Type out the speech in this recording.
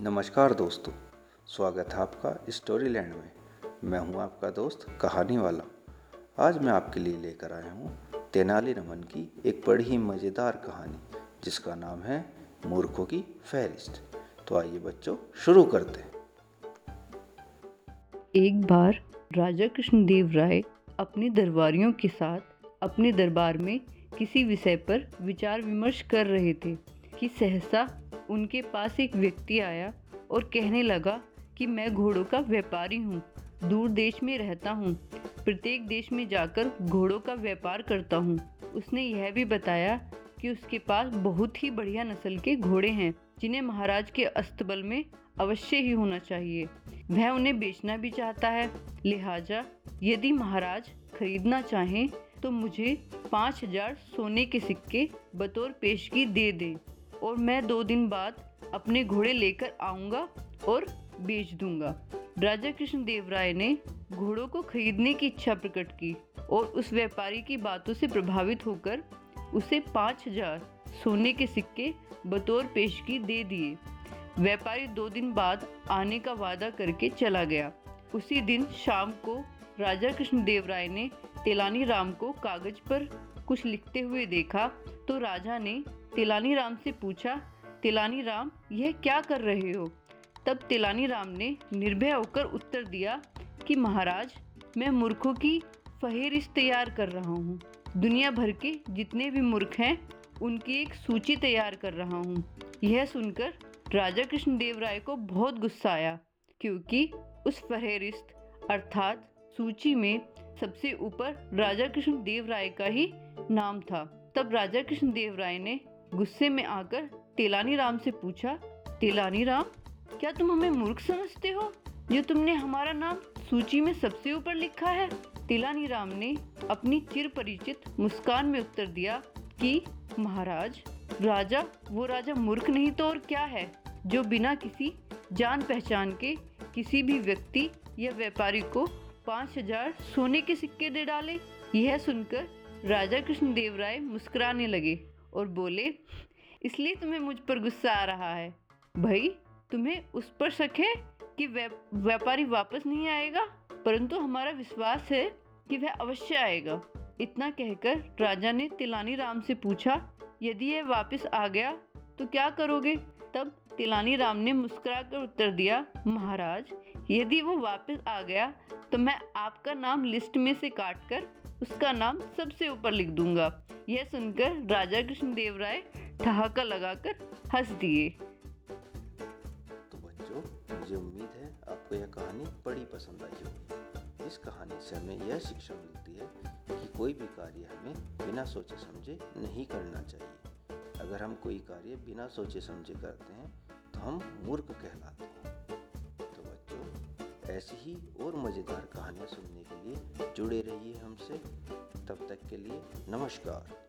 नमस्कार दोस्तों, स्वागत है आपका स्टोरी लैंड में। मैं हूँ आपका दोस्त कहानी वाला। आज मैं आपके लिए लेकर आया हूँ तेनाली रमन की एक बड़ी ही मज़ेदार कहानी, जिसका नाम है मूर्खों की फहरिस्त। तो आइए बच्चों, शुरू करते हैं। एक बार राजा कृष्णदेव राय अपने दरबारियों के साथ, अपने दरबार में किसी विषय पर विचार विमर्श कर रहे थे कि सहसा उनके पास एक व्यक्ति आया और कहने लगा कि मैं घोड़ों का व्यापारी हूँ, दूर देश में रहता हूँ, प्रत्येक देश में जाकर घोड़ों का व्यापार करता हूँ। उसने यह भी बताया कि उसके पास बहुत ही बढ़िया नस्ल के घोड़े हैं, जिन्हें महाराज के अस्तबल में अवश्य ही होना चाहिए। वह उन्हें बेचना भी चाहता है। लिहाजा यदि महाराज खरीदना चाहें तो मुझे पाँच हज़ार सोने के सिक्के बतौर पेशगी दे दे। और मैं दो दिन बाद अपने घोड़े लेकर आऊँगा और बेच दूँगा। राजा कृष्ण देव राय ने घोड़ों को खरीदने की इच्छा प्रकट की और उस व्यापारी की बातों से प्रभावित होकर उसे पाँच हज़ार सोने के सिक्के बतौर पेशगी दे दिए। व्यापारी दो दिन बाद आने का वादा करके चला गया। उसी दिन शाम को राजा कृष्ण देव राय ने तेलानी राम को कागज़ पर कुछ लिखते हुए देखा तो राजा ने तिलानी राम से पूछा, तिलानी राम, यह क्या कर रहे हो? तब तिलानी राम ने निर्भय होकर उत्तर दिया कि, महाराज, मैं मूर्खों की फहेरिस्त तैयार कर रहा हूँ। दुनिया भर के जितने भी मूर्ख हैं, उनकी एक सूची तैयार कर रहा हूँ। यह सुनकर राजा कृष्णदेव राय को बहुत गुस्सा आया, क्योंकि उस फहरिस्त अर्थात सूची में सबसे ऊपर राजा कृष्ण देव राय का ही नाम था। तब राजा कृष्ण देव राय ने गुस्से में आकर तेलानी राम से पूछा, तेलानी राम, क्या तुम हमें मूर्ख समझते हो? जो तुमने हमारा नाम सूची में सबसे ऊपर लिखा है। तिलानी राम ने अपनी चिर परिचित मुस्कान में उत्तर दिया कि, महाराज, राजा, वो राजा मूर्ख नहीं तो और क्या है? जो बिना किसी जान पहचान के किसी भी व्यक्ति या व्यापारी को पाँच हज़ार सोने के सिक्के दे डाले? यह सुनकर राजा कृष्ण देव राय मुस्कुराने लगे। और बोले, इसलिए तुम्हें मुझ पर गुस्सा आ रहा है। भाई, तुम्हें उस पर शक है कि व्यापारी वापस नहीं आएगा? परंतु हमारा विश्वास है कि वह अवश्य आएगा। इतना कहकर राजा ने तिलानी राम से पूछा, यदि यह वापस आ गया तो क्या करोगे? तब तिलानी राम ने मुस्कुरा कर उत्तर दिया, महाराज, यदि वो वापस आ गया तो मैं आपका नाम लिस्ट में से काट कर उसका नाम सबसे ऊपर लिख दूँगा। यह सुनकर राजा कृष्ण देव राय ठहाका लगाकर हंस दिए। तो बच्चों, मुझे उम्मीद है आपको यह कहानी बड़ी पसंद आई होगी। इस कहानी से हमें यह शिक्षा मिलती है कि कोई भी कार्य हमें बिना सोचे समझे नहीं करना चाहिए। अगर हम कोई कार्य बिना सोचे समझे करते हैं तो हम मूर्ख कहलाते हैं। ऐसी ही और मज़ेदार कहानियाँ सुनने के लिए जुड़े रहिए हमसे। तब तक के लिए नमस्कार।